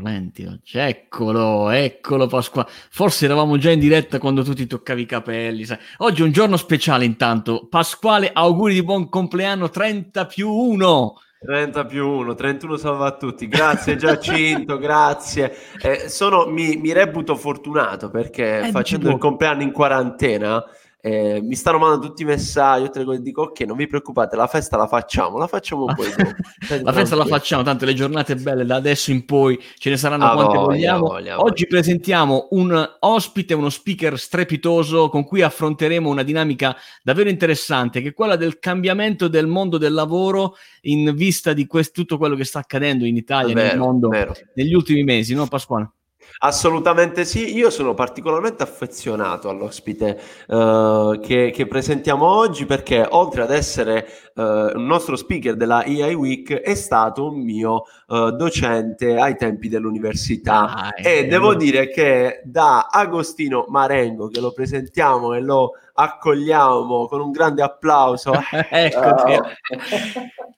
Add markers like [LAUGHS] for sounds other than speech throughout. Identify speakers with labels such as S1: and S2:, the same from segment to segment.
S1: dolenti oggi. Eccolo, eccolo Pasquale. Forse eravamo già in diretta quando tu ti toccavi i capelli. Sai. Oggi è un giorno speciale intanto. Pasquale, auguri di buon compleanno 30 più 1.
S2: 30 più 1, 31 salva a tutti. Grazie Giacinto, [LAUGHS] grazie. Eh, sono, mi, mi, reputo fortunato perché eh, facendo il compleanno in quarantena eh, mi stanno mandando tutti i messaggi, tutte le cose, dico ok, non vi preoccupate, la festa la facciamo, la facciamo poi [LAUGHS]
S1: la festa la facciamo, tanto le giornate belle da adesso in poi ce ne saranno ah, quante voglia, vogliamo. Voglia, voglia. Oggi presentiamo un ospite, uno speaker strepitoso con cui affronteremo una dinamica davvero interessante, che è quella del cambiamento del mondo del lavoro in vista di quest- tutto quello che sta accadendo in Italia, vero, nel mondo, negli ultimi mesi, no Pasquale?
S2: Assolutamente sì, io sono particolarmente affezionato all'ospite uh, che, che, presentiamo oggi perché oltre ad essere uh, un nostro speaker della EI Week è stato un mio uh, docente ai tempi dell'università ah, e devo dire che da Agostino Marengo che lo presentiamo e lo accogliamo con un grande applauso. [LAUGHS] ecco,
S1: oh.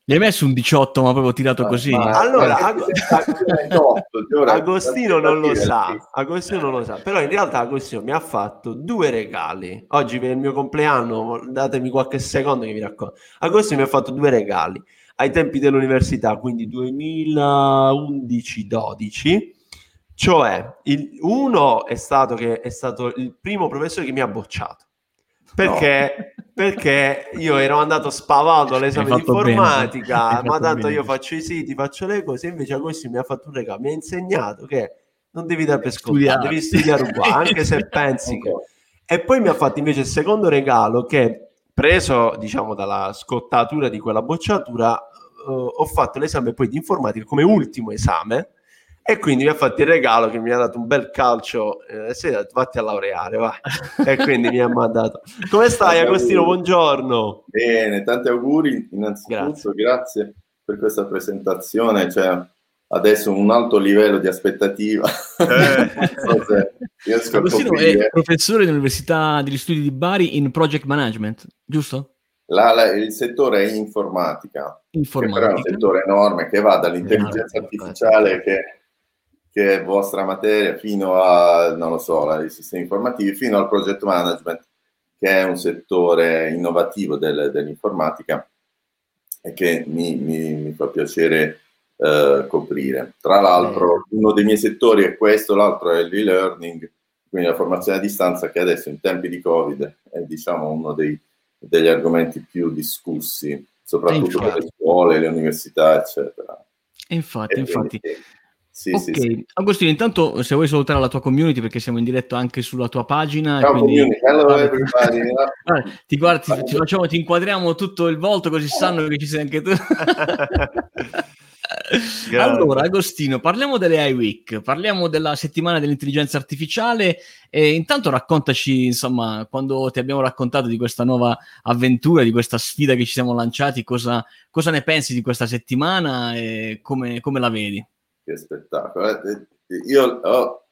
S1: Gli hai messo un 18, ma proprio tirato così. Ma,
S2: allora, Ag- [LAUGHS] Agostino non lo sa, Agostino non lo sa, però in realtà Agostino mi ha fatto due regali. Oggi per il mio compleanno, datemi qualche secondo che vi racconto. Agostino mi ha fatto due regali ai tempi dell'università, quindi 2011-12. Cioè, il, uno è stato che è stato il primo professore che mi ha bocciato perché, no. [LAUGHS] perché io ero andato spavato all'esame di informatica, ma tanto bene. io faccio i siti, faccio le cose, invece questo mi ha fatto un regalo, mi ha insegnato che non devi dare per scontato, devi studiare uguale, anche se [LAUGHS] pensi che... E poi mi ha fatto invece il secondo regalo che, preso diciamo dalla scottatura di quella bocciatura, uh, ho fatto l'esame poi di informatica come ultimo esame, e quindi mi ha fatto il regalo che mi ha dato un bel calcio eh, detto vatti a laureare va. e quindi mi ha mandato. Come stai Agostino? Buongiorno.
S3: Bene tanti auguri innanzitutto grazie, grazie per questa presentazione cioè, adesso un alto livello di aspettativa
S1: eh. [LAUGHS] Agostino è professore dell'Università degli Studi di Bari in Project Management giusto?
S3: La, la, il settore è informatica, informatica. Che è un settore enorme che va dall'intelligenza artificiale che che è vostra materia, fino a, non lo so, ai sistemi informativi, fino al project management, che è un settore innovativo del, dell'informatica e che mi, mi, mi fa piacere eh, coprire. Tra l'altro, uno dei miei settori è questo, l'altro è l'e-learning, quindi la formazione a distanza, che adesso in tempi di Covid è diciamo uno dei, degli argomenti più discussi, soprattutto per le scuole, le università, eccetera.
S1: Infatti, e infatti. Quindi, sì, ok, sì, sì. Agostino, intanto se vuoi salutare la tua community perché siamo in diretta anche sulla tua pagina. Ciao quindi... community, hello everybody. [LAUGHS] ti, guardi, ti, ti, facciamo, ti inquadriamo tutto il volto così sanno che ci sei anche tu. [LAUGHS] allora, Agostino, parliamo delle iWeek, parliamo della settimana dell'intelligenza artificiale e intanto raccontaci, insomma, quando ti abbiamo raccontato di questa nuova avventura, di questa sfida che ci siamo lanciati, cosa, cosa ne pensi di questa settimana e come, come la vedi?
S3: che spettacolo. Eh, eh, io oh,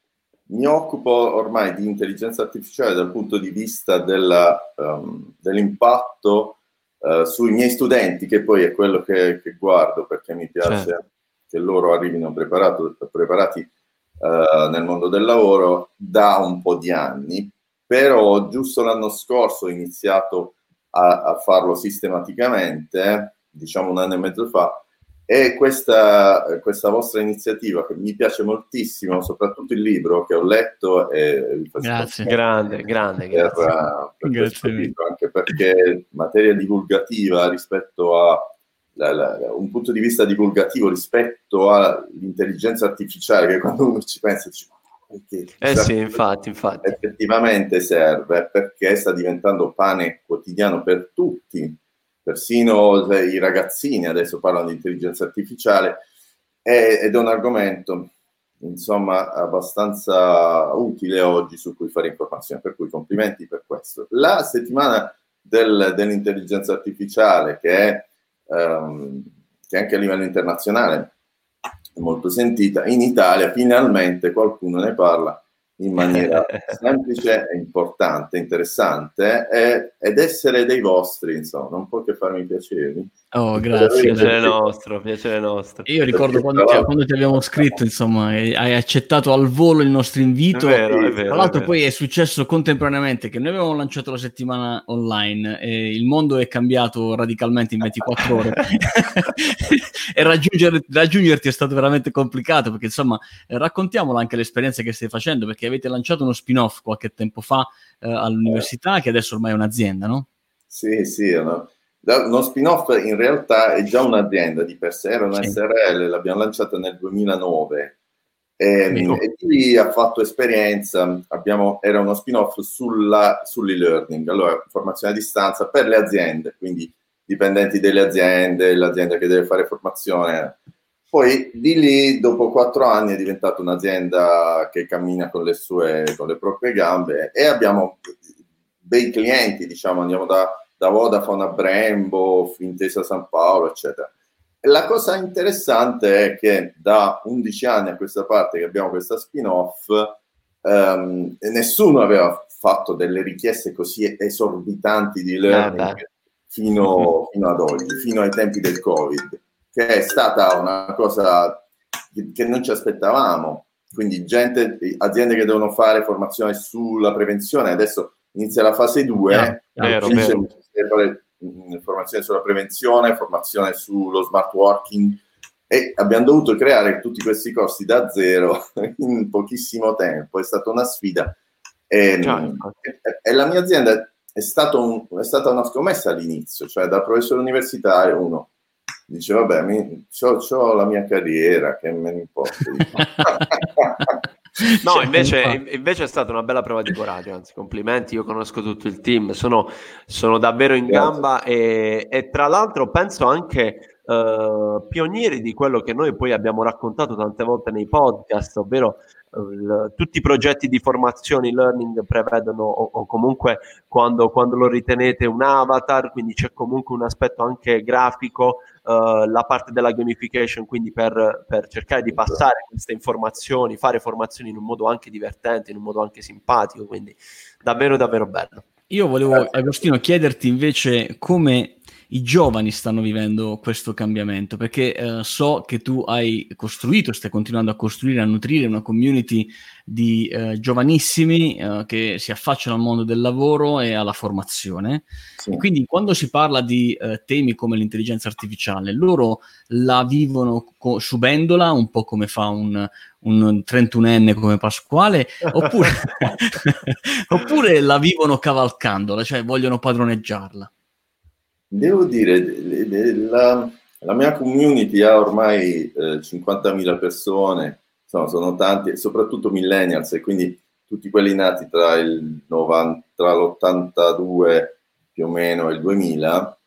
S3: mi occupo ormai di intelligenza artificiale dal punto di vista della, um, dell'impatto uh, sui miei studenti, che poi è quello che, che guardo perché mi piace certo. che loro arrivino preparati uh, nel mondo del lavoro da un po' di anni, però giusto l'anno scorso ho iniziato a, a farlo sistematicamente, diciamo un anno e mezzo fa, e questa, questa, vostra iniziativa che mi piace moltissimo, soprattutto il libro che ho letto. E
S2: grazie, grande, grande.
S3: Per, grazie. Per grazie libro, anche perché materia divulgativa rispetto a la, la, un punto di vista divulgativo rispetto all'intelligenza artificiale, che quando uno ci pensa dice
S2: perché eh sì, infatti, infatti.
S3: Effettivamente serve perché sta diventando pane quotidiano per tutti persino i ragazzini adesso parlano di intelligenza artificiale ed è un argomento insomma abbastanza utile oggi su cui fare informazione, per cui complimenti per questo. La settimana del, dell'intelligenza artificiale che è, um, che anche a livello internazionale è molto sentita, in Italia finalmente qualcuno ne parla in maniera [LAUGHS] semplice, importante, interessante e, ed essere dei vostri, insomma, non può che farmi piacere.
S1: Oh, grazie.
S2: Piacere nostro, piacere nostro.
S1: Io ricordo quando ti, quando ti, abbiamo scritto, insomma, hai accettato al volo il nostro invito.
S2: È vero, è vero,
S1: tra l'altro
S2: è
S1: poi è successo contemporaneamente che noi avevamo lanciato la settimana online e il mondo è cambiato radicalmente in 24 ore [LAUGHS] [LAUGHS] e raggiungere, raggiungerti è stato veramente complicato perché insomma raccontiamolo anche l'esperienza che stai facendo perché avete lanciato uno spin-off qualche tempo fa eh, all'università che adesso ormai è un'azienda, no?
S3: Sì, sì, no? Uno spin-off in realtà è già un'azienda di per sé, era una sì. SRL, l'abbiamo lanciata nel 2009 e, e lì ha fatto esperienza, abbiamo, era uno spin-off sulla, sull'e-learning, allora formazione a distanza per le aziende, quindi dipendenti delle aziende, l'azienda che deve fare formazione. Poi di lì, dopo quattro anni, è diventata un'azienda che cammina con le sue, con le proprie gambe e abbiamo bei clienti, diciamo, andiamo da da Vodafone a Brembo, Intesa San Paolo, eccetera. La cosa interessante è che da 11 anni a questa parte che abbiamo questa spin-off, ehm, nessuno aveva fatto delle richieste così esorbitanti di learning fino, [LAUGHS] fino, ad oggi, fino ai tempi del Covid, che è stata una cosa che, che non ci aspettavamo. Quindi gente, aziende che devono fare formazione sulla prevenzione, adesso inizia la fase 2, eh, vero, vero. fare informazione sulla prevenzione, formazione sullo smart working e abbiamo dovuto creare tutti questi corsi da zero [LAUGHS] in pochissimo tempo, è stata una sfida. E, e, e la mia azienda è, un, è, stata una scommessa all'inizio, cioè da professore universitario uno dice vabbè, ho la mia carriera, che me ne importa. [LAUGHS]
S2: No, invece, invece, è stata una bella prova di coraggio, anzi complimenti, io conosco tutto il team, sono, sono davvero in gamba e, e, tra l'altro penso anche uh, pionieri di quello che noi poi abbiamo raccontato tante volte nei podcast, ovvero uh, tutti i progetti di formazione learning prevedono o, o comunque quando, quando, lo ritenete un avatar, quindi c'è comunque un aspetto anche grafico la parte della gamification, quindi per, per, cercare di passare queste informazioni, fare formazioni in un modo anche divertente, in un modo anche simpatico, quindi davvero davvero bello.
S1: Io volevo, Agostino, chiederti invece come i giovani stanno vivendo questo cambiamento, perché eh, so che tu hai costruito, stai continuando a costruire, a nutrire una community di eh, giovanissimi eh, che si affacciano al mondo del lavoro e alla formazione. Sì. E quindi quando si parla di eh, temi come l'intelligenza artificiale, loro la vivono co- subendola, un po' come fa un, un 31enne come Pasquale, oppure, [LAUGHS] [LAUGHS] oppure la vivono cavalcandola, cioè vogliono padroneggiarla.
S3: Devo dire, la, la mia community ha ormai eh, 50.000 persone, insomma, sono tanti, soprattutto millennials, e quindi tutti quelli nati tra, il 90, tra l'82 più o meno e il 2000,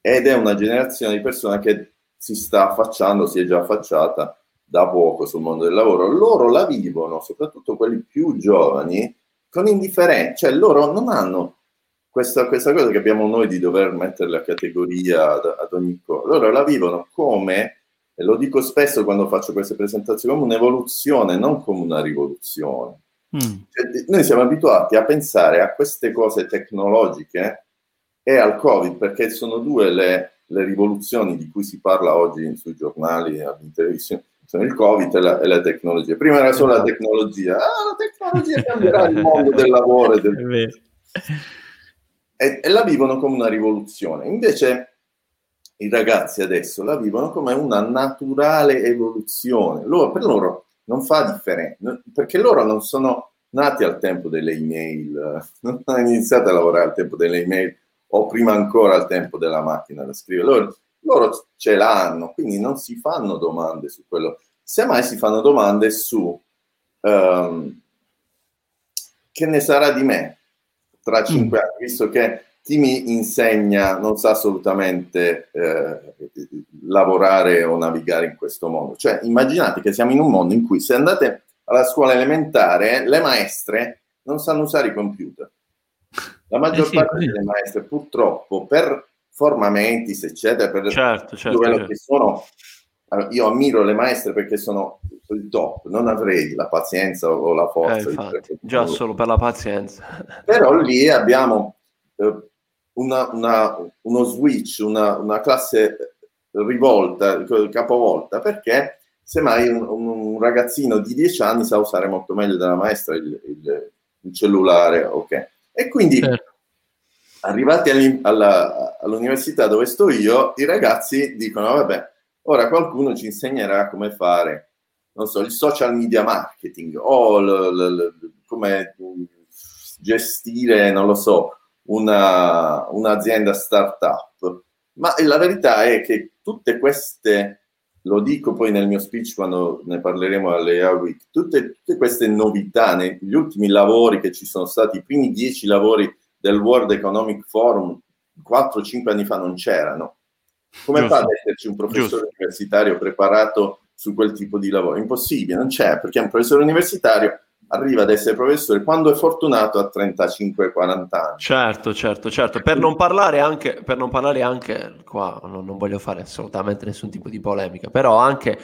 S3: ed è una generazione di persone che si sta affacciando, si è già affacciata da poco sul mondo del lavoro. Loro la vivono, soprattutto quelli più giovani, con indifferenza, cioè loro non hanno questa, questa, cosa che abbiamo noi di dover mettere la categoria ad, ad ogni cosa, loro la vivono come, e lo dico spesso quando faccio queste presentazioni, come un'evoluzione, non come una rivoluzione. Mm. Cioè, noi siamo abituati a pensare a queste cose tecnologiche e al Covid, perché sono due le, le rivoluzioni di cui si parla oggi sui giornali e in televisione sono il Covid e la, e la, tecnologia. Prima era solo la tecnologia, ah, la tecnologia cambierà il mondo del lavoro. E del [LAUGHS] e, e la vivono come una rivoluzione. Invece i ragazzi adesso la vivono come una naturale evoluzione. Loro, per loro non fa differenza, perché loro non sono nati al tempo delle email, [LAUGHS] non hanno iniziato a lavorare al tempo delle email o prima ancora al tempo della macchina da scrivere. Loro, loro ce l'hanno, quindi non si fanno domande su quello. Semmai si fanno domande su um, che ne sarà di me, tra cinque mm. anni, visto che chi mi insegna non sa assolutamente eh, lavorare o navigare in questo mondo. Cioè, immaginate che siamo in un mondo in cui se andate alla scuola elementare, le maestre non sanno usare i computer. La maggior eh sì, parte delle maestre, purtroppo, per forma mentis, eccetera, per
S2: certo, certo, certo.
S3: che sono allora, io ammiro le maestre perché sono il top, non avrei la pazienza o la forza.
S2: Eh, infatti, già solo per la pazienza. [LAUGHS]
S3: Però lì abbiamo eh, una, una, uno switch, una, una, classe rivolta, capovolta, perché semmai un, un, ragazzino di 10 anni sa usare molto meglio della maestra il, il, il cellulare, ok. E quindi certo. arrivati alla, all'università dove sto io, i ragazzi dicono, vabbè, Ora qualcuno ci insegnerà come fare, non so, il social media marketing o l, l, l, come gestire, non lo so, una, un'azienda startup. Ma la verità è che tutte queste, lo dico poi nel mio speech quando ne parleremo alle AI Week, tutte, tutte queste novità negli ultimi lavori che ci sono stati, i primi dieci lavori del World Economic Forum, 4-5 anni fa non c'erano come Giusto. fa ad esserci un professore Giusto. universitario preparato su quel tipo di lavoro? Impossibile, non c'è, perché un professore universitario arriva ad essere professore quando è fortunato a 35-40 anni.
S2: Certo, certo, certo. Per non parlare anche, per non parlare anche qua non, non voglio fare assolutamente nessun tipo di polemica, però anche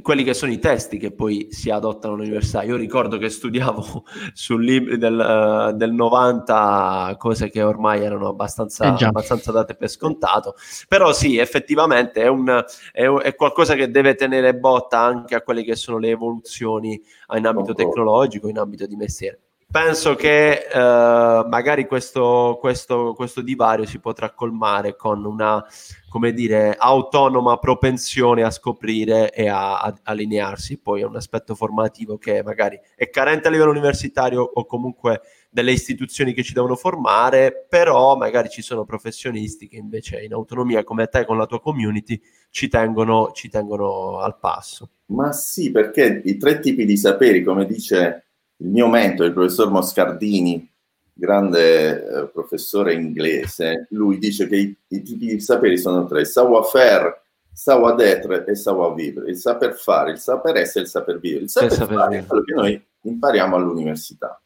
S2: quelli che sono i testi che poi si adottano all'università. Io ricordo che studiavo [LAUGHS] sul libro del, uh, del 90 cose che ormai erano abbastanza, eh abbastanza, date per scontato, però sì, effettivamente è, un, è, è, qualcosa che deve tenere botta anche a quelle che sono le evoluzioni in ambito tecnologico, in ambito di mestiere penso che eh, magari questo, questo, questo, divario si potrà colmare con una, come dire, autonoma propensione a scoprire e a, a allinearsi poi a un aspetto formativo che magari è carente a livello universitario o comunque delle istituzioni che ci devono formare, però magari ci sono professionisti che invece in autonomia come te con la tua community ci tengono, ci tengono al passo.
S3: Ma sì, perché i tre tipi di saperi, come dice il mio mentore, il professor Moscardini, grande eh, professore inglese, lui dice che i, i, tipi di saperi sono tre, savoir-faire, savoir-être e savoir-vivre, il saper fare, il saper essere e il saper vivere. Il saper, saper fare è quello che noi impariamo all'università,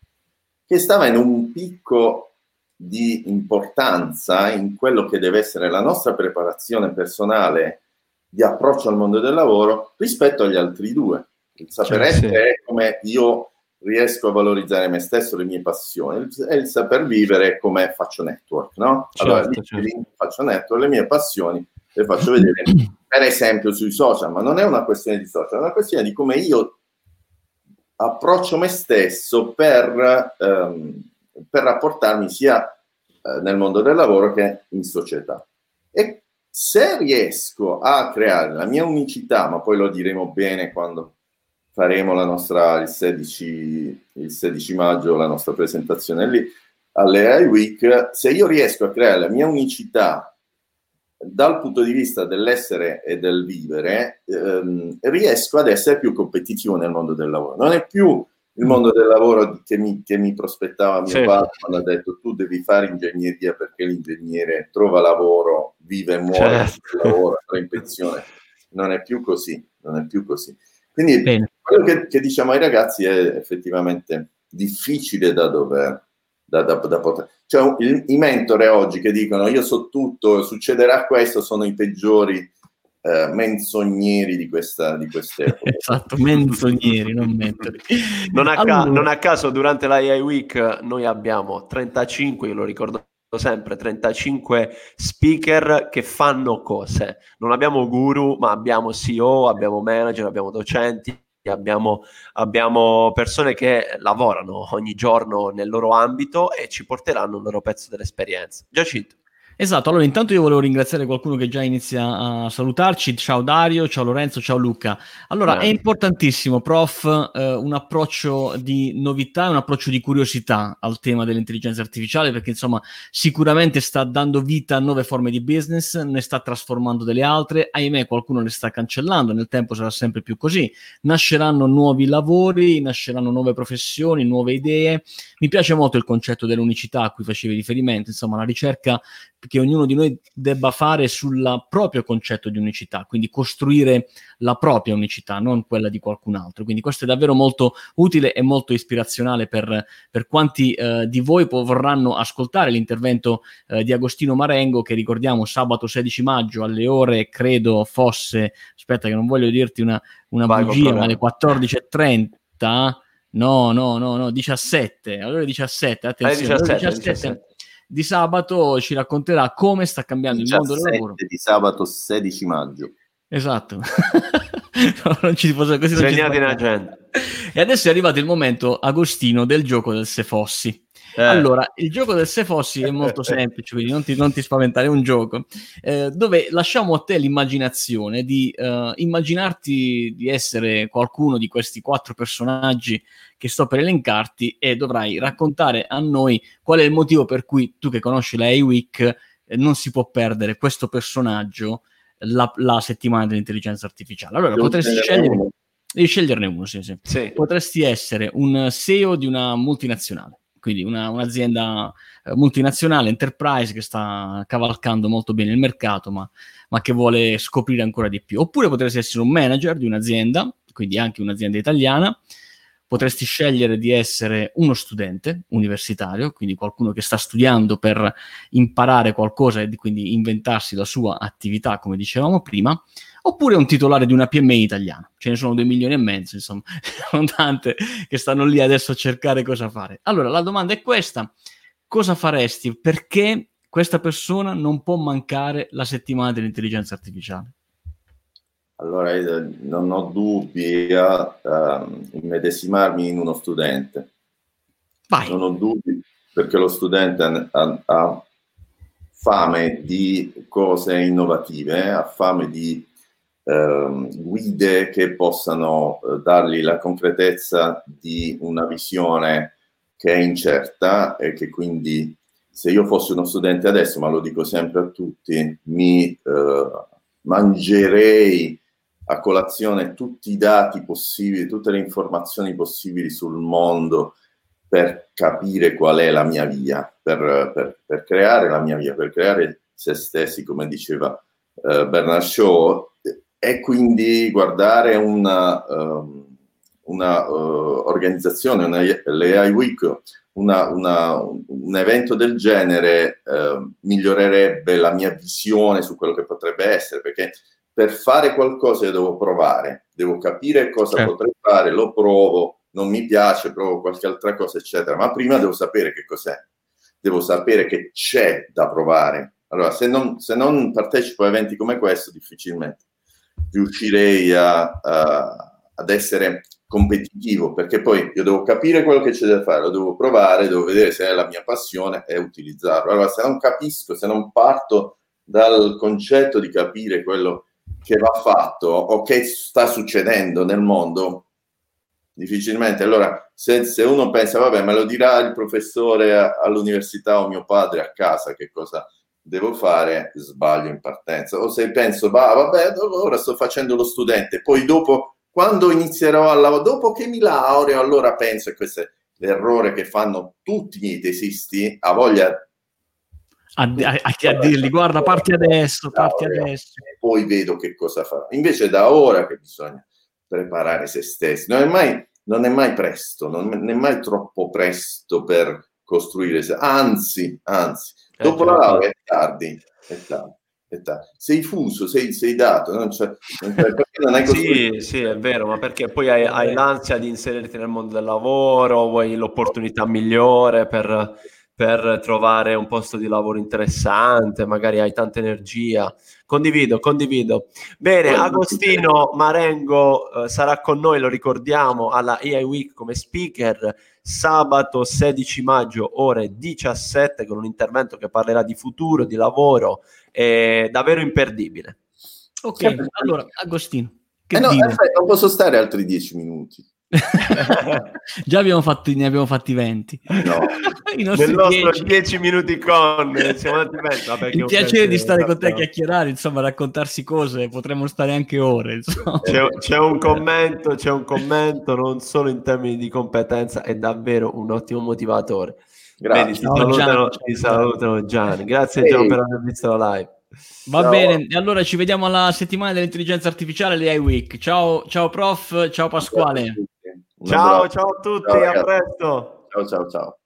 S3: che stava in un picco di importanza in quello che deve essere la nostra preparazione personale di approccio al mondo del lavoro rispetto agli altri due. Il saper essere sì. è come io riesco a valorizzare me stesso, le mie passioni e il saper vivere come faccio network, no? Allora, certo, certo. faccio network, le mie passioni le faccio vedere, [CLEARS THROAT] per esempio, sui social, ma non è una questione di social, è una questione di come io approccio me stesso per, ehm, per rapportarmi sia eh, nel mondo del lavoro che in società. E se riesco a creare la mia unicità, ma poi lo diremo bene quando faremo la nostra, il 16, il 16 maggio la nostra presentazione lì alle AI Week, se io riesco a creare la mia unicità dal punto di vista dell'essere e del vivere, ehm, riesco ad essere più competitivo nel mondo del lavoro. Non è più il mondo del lavoro che mi, che mi prospettava mio certo. padre quando ha detto tu devi fare ingegneria perché l'ingegnere trova lavoro, vive e muore, certo. lavora, tra in pensione. Non è più così, non è più così. Quindi Bene. quello che, che, diciamo ai ragazzi è effettivamente difficile da dover, da, da, da poter... Cioè il, i mentore oggi che dicono io so tutto, succederà questo, sono i peggiori eh, menzogneri di questa di queste [LAUGHS]
S1: esatto menzogneri non mentori
S2: non a, allora... non a caso durante l'AI Week noi abbiamo 35 io lo ricordo sempre 35 speaker che fanno cose. Non abbiamo guru, ma abbiamo CEO, abbiamo manager, abbiamo docenti, abbiamo, abbiamo persone che lavorano ogni giorno nel loro ambito e ci porteranno un loro pezzo dell'esperienza. Giacinto.
S1: Esatto, allora intanto io volevo ringraziare qualcuno che già inizia a salutarci, ciao Dario, ciao Lorenzo, ciao Luca. Allora Beh. è importantissimo, prof, eh, un approccio di novità, un approccio di curiosità al tema dell'intelligenza artificiale perché insomma sicuramente sta dando vita a nuove forme di business, ne sta trasformando delle altre, ahimè qualcuno ne sta cancellando, nel tempo sarà sempre più così, nasceranno nuovi lavori, nasceranno nuove professioni, nuove idee. Mi piace molto il concetto dell'unicità a cui facevi riferimento, insomma la ricerca che ognuno di noi debba fare sul proprio concetto di unicità, quindi costruire la propria unicità, non quella di qualcun altro. Quindi questo è davvero molto utile e molto ispirazionale per, per quanti eh, di voi vorranno ascoltare l'intervento eh, di Agostino Marengo, che ricordiamo sabato 16 maggio alle ore, credo fosse, aspetta che non voglio dirti una, una bugia, ma alle 14.30 No, no, no, no, 17, allora 17, attenzione, 17, 17, 17, di sabato ci racconterà come sta cambiando il mondo del lavoro.
S3: di sabato 16 maggio.
S1: Esatto. [LAUGHS] no, non ci fosse così.
S2: Segnati in agenda.
S1: E adesso è arrivato il momento, Agostino, del gioco del Se Fossi. Eh. Allora, il gioco del Se Fossi è molto [LAUGHS] semplice, quindi non ti, non ti spaventare, è un gioco eh, dove lasciamo a te l'immaginazione di eh, immaginarti di essere qualcuno di questi quattro personaggi che sto per elencarti e dovrai raccontare a noi qual è il motivo per cui tu che conosci la A-Week eh, non si può perdere questo personaggio la, la settimana dell'intelligenza artificiale. Allora, Devo potresti scegliere... Devi sceglierne uno, sì, sì. sì. Potresti essere un CEO di una multinazionale quindi una, un'azienda eh, multinazionale, enterprise, che sta cavalcando molto bene il mercato, ma, ma, che vuole scoprire ancora di più. Oppure potresti essere un manager di un'azienda, quindi anche un'azienda italiana, potresti scegliere di essere uno studente universitario, quindi qualcuno che sta studiando per imparare qualcosa e quindi inventarsi la sua attività, come dicevamo prima, oppure un titolare di una PMI italiana. Ce ne sono due milioni e mezzo, insomma, [LAUGHS] sono tante che stanno lì adesso a cercare cosa fare. Allora, la domanda è questa. Cosa faresti? Perché questa persona non può mancare la settimana dell'intelligenza artificiale?
S3: Allora, non ho dubbi a uh, immedesimarmi in uno studente. Vai. Non ho dubbi perché lo studente ha, ha fame di cose innovative, ha fame di eh, guide che possano eh, dargli la concretezza di una visione che è incerta e che quindi se io fossi uno studente adesso, ma lo dico sempre a tutti, mi eh, mangerei a colazione tutti i dati possibili, tutte le informazioni possibili sul mondo per capire qual è la mia via, per, per, per creare la mia via, per creare se stessi, come diceva eh, Bernard Shaw, e quindi guardare una, um, una uh, organizzazione, una, l'AI Week, una, una, un evento del genere uh, migliorerebbe la mia visione su quello che potrebbe essere, perché per fare qualcosa io devo provare, devo capire cosa certo. potrei fare, lo provo, non mi piace, provo qualche altra cosa, eccetera, ma prima devo sapere che cos'è, devo sapere che c'è da provare. Allora, se non, se non partecipo a eventi come questo, difficilmente riuscirei a, a, ad essere competitivo, perché poi io devo capire quello che c'è da fare, lo devo provare, devo vedere se è la mia passione e utilizzarlo. Allora, se non capisco, se non parto dal concetto di capire quello che va fatto o che sta succedendo nel mondo, difficilmente. Allora, se, se uno pensa, vabbè, me lo dirà il professore all'università o mio padre a casa che cosa devo fare, sbaglio in partenza. O se penso, bah, vabbè, ora sto facendo lo studente, poi dopo, quando inizierò a lavorare, dopo che mi laureo, allora penso, e questo è l'errore che fanno tutti i tesisti, a voglia
S1: a, a, a, dirgli guarda parti adesso, parti adesso.
S3: E poi vedo che cosa fa. Invece da ora che bisogna preparare se stessi, non è mai, non è mai presto, non è mai troppo presto per costruire, anzi, anzi, eh, dopo la laurea è tardi, è tardi. Sei fuso, sei, sei dato, non c'è,
S2: non è sì, sì, è vero, ma perché poi hai, hai l'ansia di inserirti nel mondo del lavoro, vuoi l'opportunità migliore per, per trovare un posto di lavoro interessante, magari hai tanta energia. Condivido, condivido. Bene, Agostino Marengo eh, sarà con noi, lo ricordiamo, alla AI Week come speaker sabato 16 maggio ore 17 con un intervento che parlerà di futuro, di lavoro, è davvero imperdibile.
S1: Ok, allora Agostino.
S3: Che eh no, aspetta, non posso stare altri 10 minuti. [LAUGHS]
S1: Già abbiamo fatto, ne abbiamo fatti 20.
S2: No. [LAUGHS] Nel nostro 10 minuti con siamo andati 20. Vabbè,
S1: il piacere di stare con te a chiacchierare, insomma, raccontarsi cose, potremmo stare anche ore.
S2: C'è, c'è, un [LAUGHS] commento, c'è un commento, non solo in termini di competenza, è davvero un ottimo motivatore. Grazie. Vedi, ti, no, salutano, ti salutano Gianni. Grazie Gian per aver visto la live.
S1: Va ciao. bene, allora ci vediamo alla settimana dell'intelligenza artificiale, l'AI Week. Ciao, ciao prof, ciao Pasquale.
S2: Ciao, ciao a tutti, ciao, a presto.
S3: Ciao, ciao, ciao.